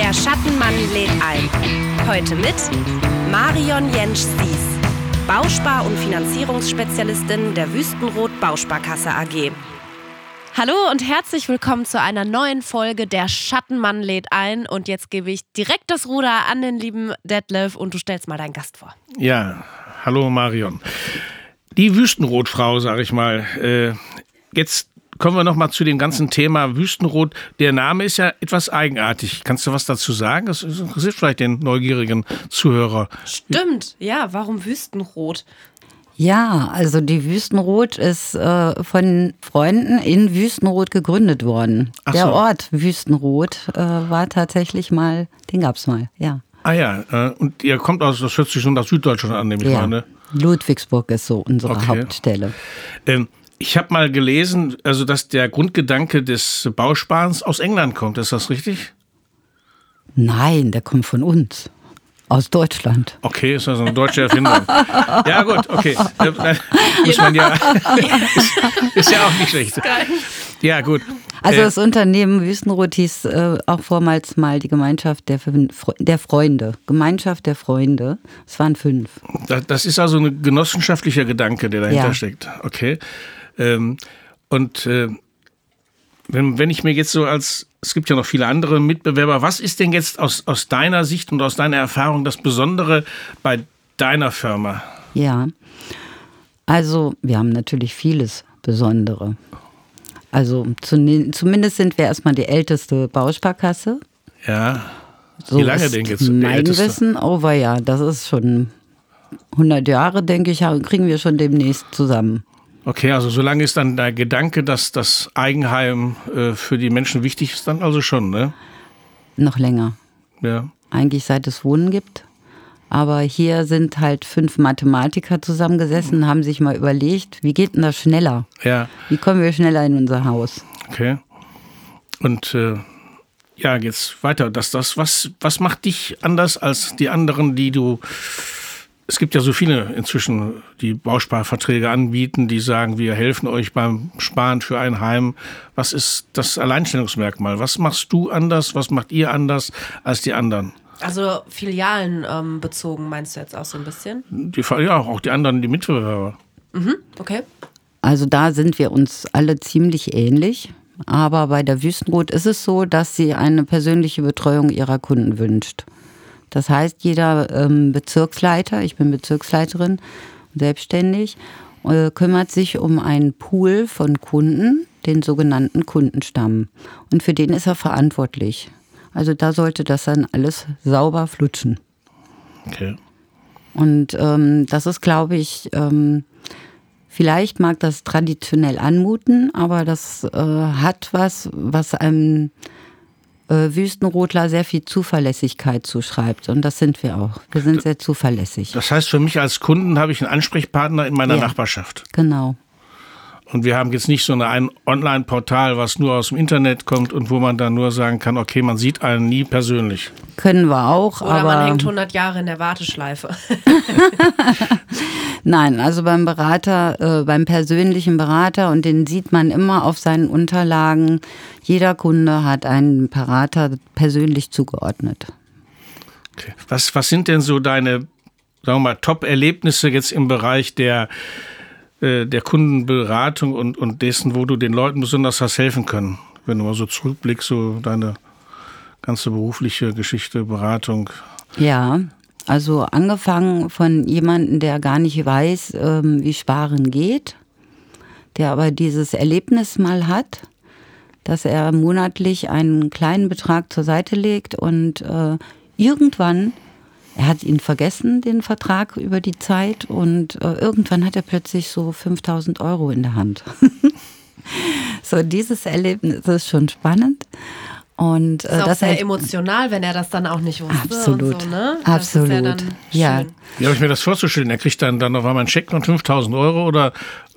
Der Schattenmann lädt ein. Heute mit Marion Jentsch-Sies, Bauspar- und Finanzierungsspezialistin der Wüstenrot Bausparkasse AG. Hallo und herzlich willkommen zu einer neuen Folge Der Schattenmann lädt ein. Und jetzt gebe ich direkt das Ruder an den lieben Detlef und du stellst mal deinen Gast vor. Ja, hallo Marion. Die Wüstenrotfrau, sag ich mal. Äh, jetzt kommen wir noch mal zu dem ganzen Thema Wüstenrot. Der Name ist ja etwas eigenartig. Kannst du was dazu sagen? Das interessiert vielleicht den neugierigen Zuhörer. Stimmt, ja. Warum Wüstenrot? Ja, also die Wüstenrot ist äh, von Freunden in Wüstenrot gegründet worden. Ach Der so. Ort Wüstenrot äh, war tatsächlich mal, den gab's mal, ja. Ah ja, äh, und ihr kommt aus, das hört sich schon nach Süddeutschland an, nehme ich ja. mal, ne? Ludwigsburg ist so unsere Okay. Hauptstelle. Ähm, ich habe mal gelesen, also dass der Grundgedanke des Bausparens aus England kommt. Ist das richtig? Nein, der kommt von uns. Aus Deutschland. Okay, ist also eine deutsche Erfindung. ja, gut, okay. Äh, dann Muss man ja. ist, ja auch nicht schlecht. Ja, gut. Also Äh, das Unternehmen Wüstenrot hieß äh, auch vormals mal die Gemeinschaft der, der Freunde. Gemeinschaft der Freunde. Es waren fünf. Da- Das ist also ein genossenschaftlicher Gedanke, der dahinter Ja. steckt. Okay. Ähm, und äh, wenn, wenn ich mir jetzt so als, es gibt ja noch viele andere Mitbewerber, was ist denn jetzt aus, aus deiner Sicht und aus deiner Erfahrung das Besondere bei deiner Firma? Ja. Also, wir haben natürlich vieles Besondere. Also, zumindest sind wir erstmal die älteste Bausparkasse. Ja. So Wie lange denn jetzt? Mein? Wissen, oh ja, das ist schon 100 Jahre, denke ich, kriegen wir schon demnächst zusammen. Okay, also solange ist dann der Gedanke, dass das Eigenheim äh, für die Menschen wichtig ist, dann also schon, ne? Noch länger. Ja. Eigentlich seit es Wohnen gibt. Aber hier sind halt fünf Mathematiker zusammengesessen, haben sich mal überlegt, wie geht denn das schneller? Ja. Wie kommen wir schneller in unser Haus? Okay. Und äh, ja, jetzt weiter. Das, das, was, was macht dich anders als die anderen, die du. Es gibt ja so viele inzwischen, die Bausparverträge anbieten, die sagen, wir helfen euch beim Sparen für ein Heim. Was ist das Alleinstellungsmerkmal? Was machst du anders? Was macht ihr anders als die anderen? Also Filialen ähm, bezogen meinst du jetzt auch so ein bisschen? Die, ja, auch die anderen, die Mitbewerber. Okay. Also da sind wir uns alle ziemlich ähnlich. Aber bei der Wüstenrot ist es so, dass sie eine persönliche Betreuung ihrer Kunden wünscht. Das heißt, jeder ähm, Bezirksleiter, ich bin Bezirksleiterin, selbstständig, äh, kümmert sich um einen Pool von Kunden, den sogenannten Kundenstamm. Und für den ist er verantwortlich. Also da sollte das dann alles sauber flutschen. Okay. Und ähm, das ist, glaube ich, ähm, vielleicht mag das traditionell anmuten, aber das äh, hat was, was einem äh, Wüstenrotler sehr viel Zuverlässigkeit zuschreibt. Und das sind wir auch. Wir sind sehr zuverlässig. Das heißt, für mich als Kunden habe ich einen Ansprechpartner in meiner Ja. Nachbarschaft. Genau. Und wir haben jetzt nicht so eine, ein Online-Portal, was nur aus dem Internet kommt und wo man dann nur sagen kann, okay, man sieht einen nie persönlich. Können wir auch, Oder aber man hängt 100 Jahre in der Warteschleife. nein, also beim Berater, äh, beim persönlichen Berater und den sieht man immer auf seinen Unterlagen. Jeder Kunde hat einen Berater persönlich zugeordnet. Okay. Was, was sind denn so deine, sagen wir mal, Top-Erlebnisse jetzt im Bereich der, äh, der Kundenberatung und, und dessen, wo du den Leuten besonders hast helfen können? Wenn du mal so zurückblickst, so deine ganze berufliche Geschichte, Beratung. Ja, also angefangen von jemandem, der gar nicht weiß, ähm, wie Sparen geht, der aber dieses Erlebnis mal hat, dass er monatlich einen kleinen Betrag zur Seite legt und äh, irgendwann, er hat ihn vergessen, den Vertrag über die Zeit und äh, irgendwann hat er plötzlich so 5000 Euro in der Hand. so dieses Erlebnis ist schon spannend. Und, Ist äh, auch das sehr halt- emotional, wenn er das dann auch nicht wusste. Absolut. Und so, ne? Ist ja, Absolut. Ja. Wie habe ich mir das vorzustellen? Er kriegt dann, dann auf einmal einen Scheck von 5000 Euro oder,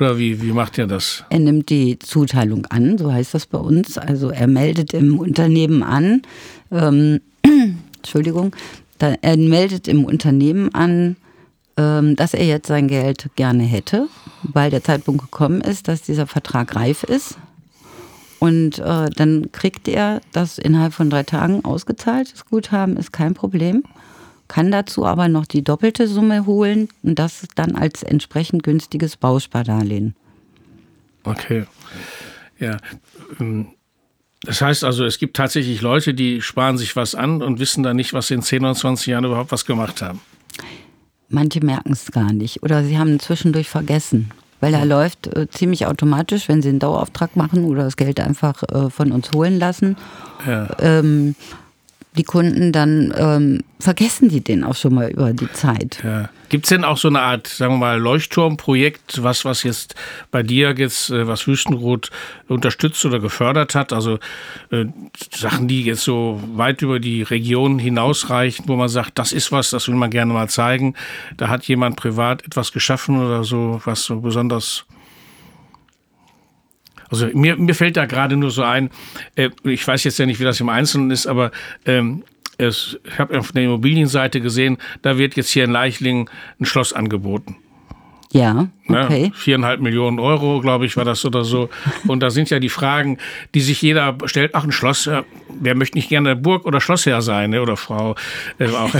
oder wie, wie macht ihr das? Er nimmt die Zuteilung an, so heißt das bei uns. Also er meldet im Unternehmen an, ähm, Entschuldigung, da, er meldet im Unternehmen an, ähm, dass er jetzt sein Geld gerne hätte, weil der Zeitpunkt gekommen ist, dass dieser Vertrag reif ist. Und äh, dann kriegt er das innerhalb von drei Tagen ausgezahlt. Das Guthaben ist kein Problem. Kann dazu aber noch die doppelte Summe holen und das dann als entsprechend günstiges Bauspardarlehen. Okay. Ja. Ähm, das heißt also, es gibt tatsächlich Leute, die sparen sich was an und wissen dann nicht, was sie in 10 oder 20 Jahren überhaupt was gemacht haben. Manche merken es gar nicht oder sie haben zwischendurch vergessen. Weil er läuft äh, ziemlich automatisch, wenn sie einen Dauerauftrag machen oder das Geld einfach äh, von uns holen lassen. Ja. Ähm, die Kunden, dann ähm, vergessen die den auch schon mal über die Zeit. Ja. Gibt es denn auch so eine Art, sagen wir mal, Leuchtturmprojekt, was, was jetzt bei dir jetzt, äh, was Wüstenrot unterstützt oder gefördert hat? Also äh, Sachen, die jetzt so weit über die Region hinausreichen, wo man sagt, das ist was, das will man gerne mal zeigen. Da hat jemand privat etwas geschaffen oder so, was so besonders also mir, mir fällt da gerade nur so ein, äh, ich weiß jetzt ja nicht, wie das im Einzelnen ist, aber ähm, es, ich habe auf der Immobilienseite gesehen, da wird jetzt hier in Leichlingen ein Schloss angeboten. Ja, ne, okay. Ne, viereinhalb Millionen Euro, glaube ich, war das oder so. Und da sind ja die Fragen, die sich jeder stellt, ach, ein Schloss, wer möchte nicht gerne Burg- oder Schlossherr sein, ne? oder Frau. Äh, auch.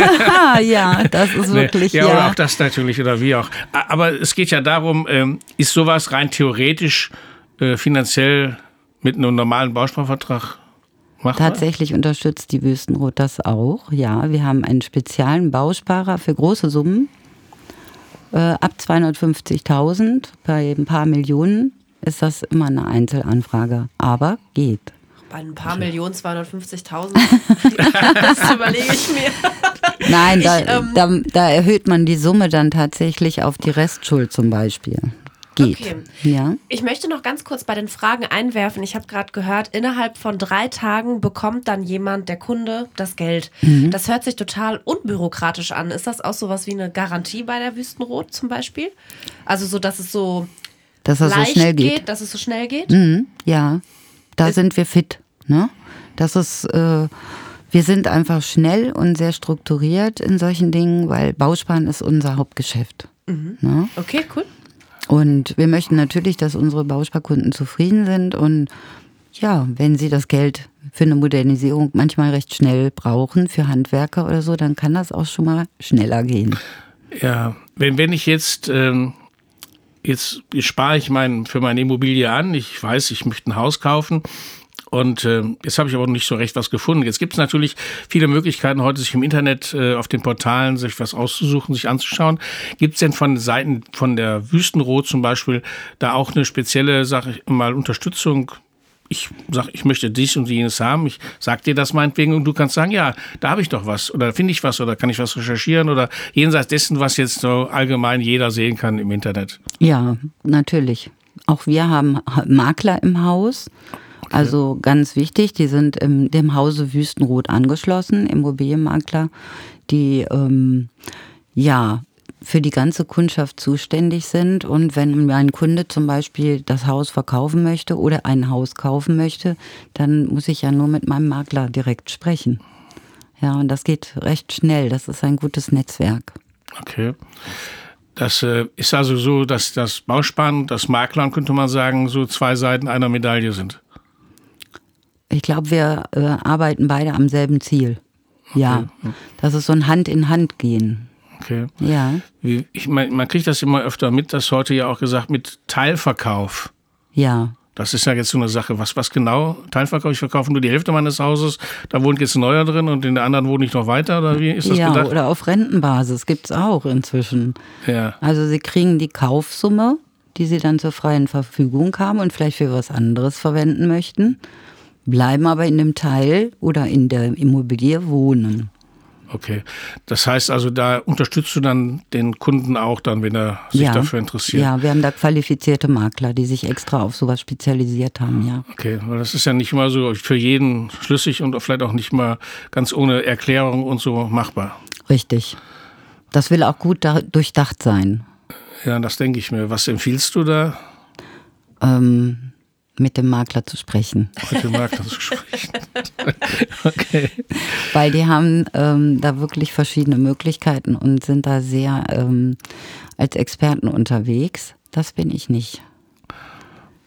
ja, das ist wirklich, ne, ja, ja. Oder auch das natürlich, oder wie auch. Aber es geht ja darum, ähm, ist sowas rein theoretisch äh, finanziell mit einem normalen Bausparvertrag machbar? Tatsächlich unterstützt die Wüstenrot das auch. Ja, wir haben einen speziellen Bausparer für große Summen. Äh, ab 250.000 bei ein paar Millionen ist das immer eine Einzelanfrage, aber geht. Bei ein paar Millionen 250.000, das überlege ich mir. Nein, da, ich, ähm, da, da, erhöht man die Summe dann tatsächlich auf die Restschuld zum Beispiel geht. Okay. Ja. Ich möchte noch ganz kurz bei den Fragen einwerfen. Ich habe gerade gehört, innerhalb von drei Tagen bekommt dann jemand, der Kunde, das Geld. Mhm. Das hört sich total unbürokratisch an. Ist das auch so was wie eine Garantie bei der Wüstenrot zum Beispiel? Also so, dass es so dass es so schnell geht. geht. dass es so schnell geht? Mhm. Ja, da ist sind wir fit. Ne? Das ist äh, wir sind einfach schnell und sehr strukturiert in solchen Dingen, weil Bausparen ist unser Hauptgeschäft. Mhm. Ne? Okay, cool. Und wir möchten natürlich, dass unsere Bausparkunden zufrieden sind und ja, wenn sie das Geld für eine Modernisierung manchmal recht schnell brauchen, für Handwerker oder so, dann kann das auch schon mal schneller gehen. Ja, wenn, wenn ich jetzt, ähm, jetzt spare ich mein, für meine Immobilie an, ich weiß, ich möchte ein Haus kaufen und äh, jetzt habe ich aber noch nicht so recht was gefunden. Jetzt gibt es natürlich viele Möglichkeiten, heute sich im Internet äh, auf den Portalen sich was auszusuchen, sich anzuschauen. Gibt es denn von Seiten von der Wüstenrot zum Beispiel da auch eine spezielle, sage ich mal, Unterstützung? Ich sage, ich möchte dies und jenes haben. Ich sag dir das meinetwegen und du kannst sagen, ja, da habe ich doch was oder finde ich was oder kann ich was recherchieren oder jenseits dessen, was jetzt so allgemein jeder sehen kann im Internet. Ja, natürlich. Auch wir haben Makler im Haus. Also ganz wichtig, die sind im dem Hause Wüstenrot angeschlossen, Immobilienmakler, die ähm, ja für die ganze Kundschaft zuständig sind. Und wenn ein Kunde zum Beispiel das Haus verkaufen möchte oder ein Haus kaufen möchte, dann muss ich ja nur mit meinem Makler direkt sprechen. Ja, und das geht recht schnell. Das ist ein gutes Netzwerk. Okay. Das äh, ist also so, dass das Bausparen das Maklern, könnte man sagen, so zwei Seiten einer Medaille sind. Ich glaube, wir äh, arbeiten beide am selben Ziel. Okay. Ja. Das ist so ein Hand in Hand gehen. Okay. Ja. Ich mein, man kriegt das immer öfter mit, dass heute ja auch gesagt mit Teilverkauf. Ja. Das ist ja jetzt so eine Sache. Was, was genau? Teilverkauf? Ich verkaufe nur die Hälfte meines Hauses. Da wohnt jetzt ein neuer drin und in der anderen wohne ich noch weiter? Oder wie ist das ja, gedacht? oder auf Rentenbasis gibt es auch inzwischen. Ja. Also Sie kriegen die Kaufsumme, die Sie dann zur freien Verfügung haben und vielleicht für was anderes verwenden möchten bleiben aber in dem Teil oder in der Immobilie wohnen. Okay. Das heißt also, da unterstützt du dann den Kunden auch dann, wenn er sich ja, dafür interessiert? Ja, wir haben da qualifizierte Makler, die sich extra auf sowas spezialisiert haben, ja. Okay, weil das ist ja nicht immer so für jeden schlüssig und vielleicht auch nicht mal ganz ohne Erklärung und so machbar. Richtig. Das will auch gut durchdacht sein. Ja, das denke ich mir. Was empfiehlst du da? Ähm, mit dem Makler zu sprechen. Mit dem Makler zu sprechen. okay. Weil die haben ähm, da wirklich verschiedene Möglichkeiten und sind da sehr ähm, als Experten unterwegs. Das bin ich nicht.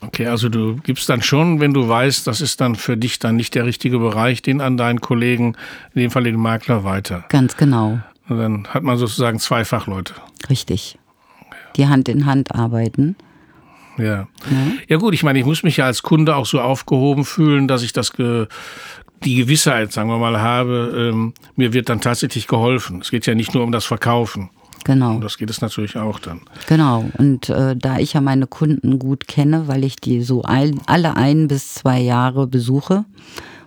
Okay, also du gibst dann schon, wenn du weißt, das ist dann für dich dann nicht der richtige Bereich, den an deinen Kollegen, in dem Fall den Makler, weiter. Ganz genau. Und dann hat man sozusagen zwei Fachleute. Richtig. Die Hand in Hand arbeiten. Ja. ja. Ja gut, ich meine, ich muss mich ja als Kunde auch so aufgehoben fühlen, dass ich das ge die Gewissheit, sagen wir mal, habe, ähm, mir wird dann tatsächlich geholfen. Es geht ja nicht nur um das Verkaufen. Genau. Und das geht es natürlich auch dann. Genau. Und äh, da ich ja meine Kunden gut kenne, weil ich die so ein, alle ein bis zwei Jahre besuche,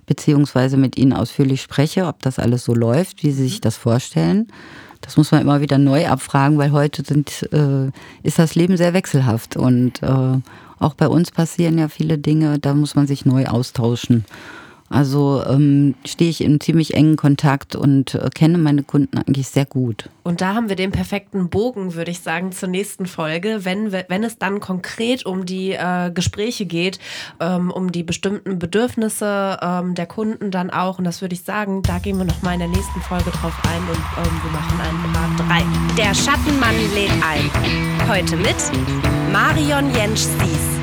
beziehungsweise mit ihnen ausführlich spreche, ob das alles so läuft, wie sie sich das vorstellen. Das muss man immer wieder neu abfragen, weil heute sind, äh, ist das Leben sehr wechselhaft und äh, auch bei uns passieren ja viele Dinge, da muss man sich neu austauschen. Also ähm, stehe ich in ziemlich engen Kontakt und äh, kenne meine Kunden eigentlich sehr gut. Und da haben wir den perfekten Bogen, würde ich sagen, zur nächsten Folge, wenn, wenn es dann konkret um die äh, Gespräche geht, ähm, um die bestimmten Bedürfnisse ähm, der Kunden dann auch. Und das würde ich sagen, da gehen wir nochmal in der nächsten Folge drauf ein und ähm, wir machen einen Part 3. Der Schattenmann lädt ein. Heute mit Marion Jentsch-Sies.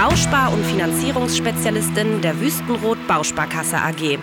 Bauspar- und Finanzierungsspezialistin der Wüstenrot Bausparkasse AG.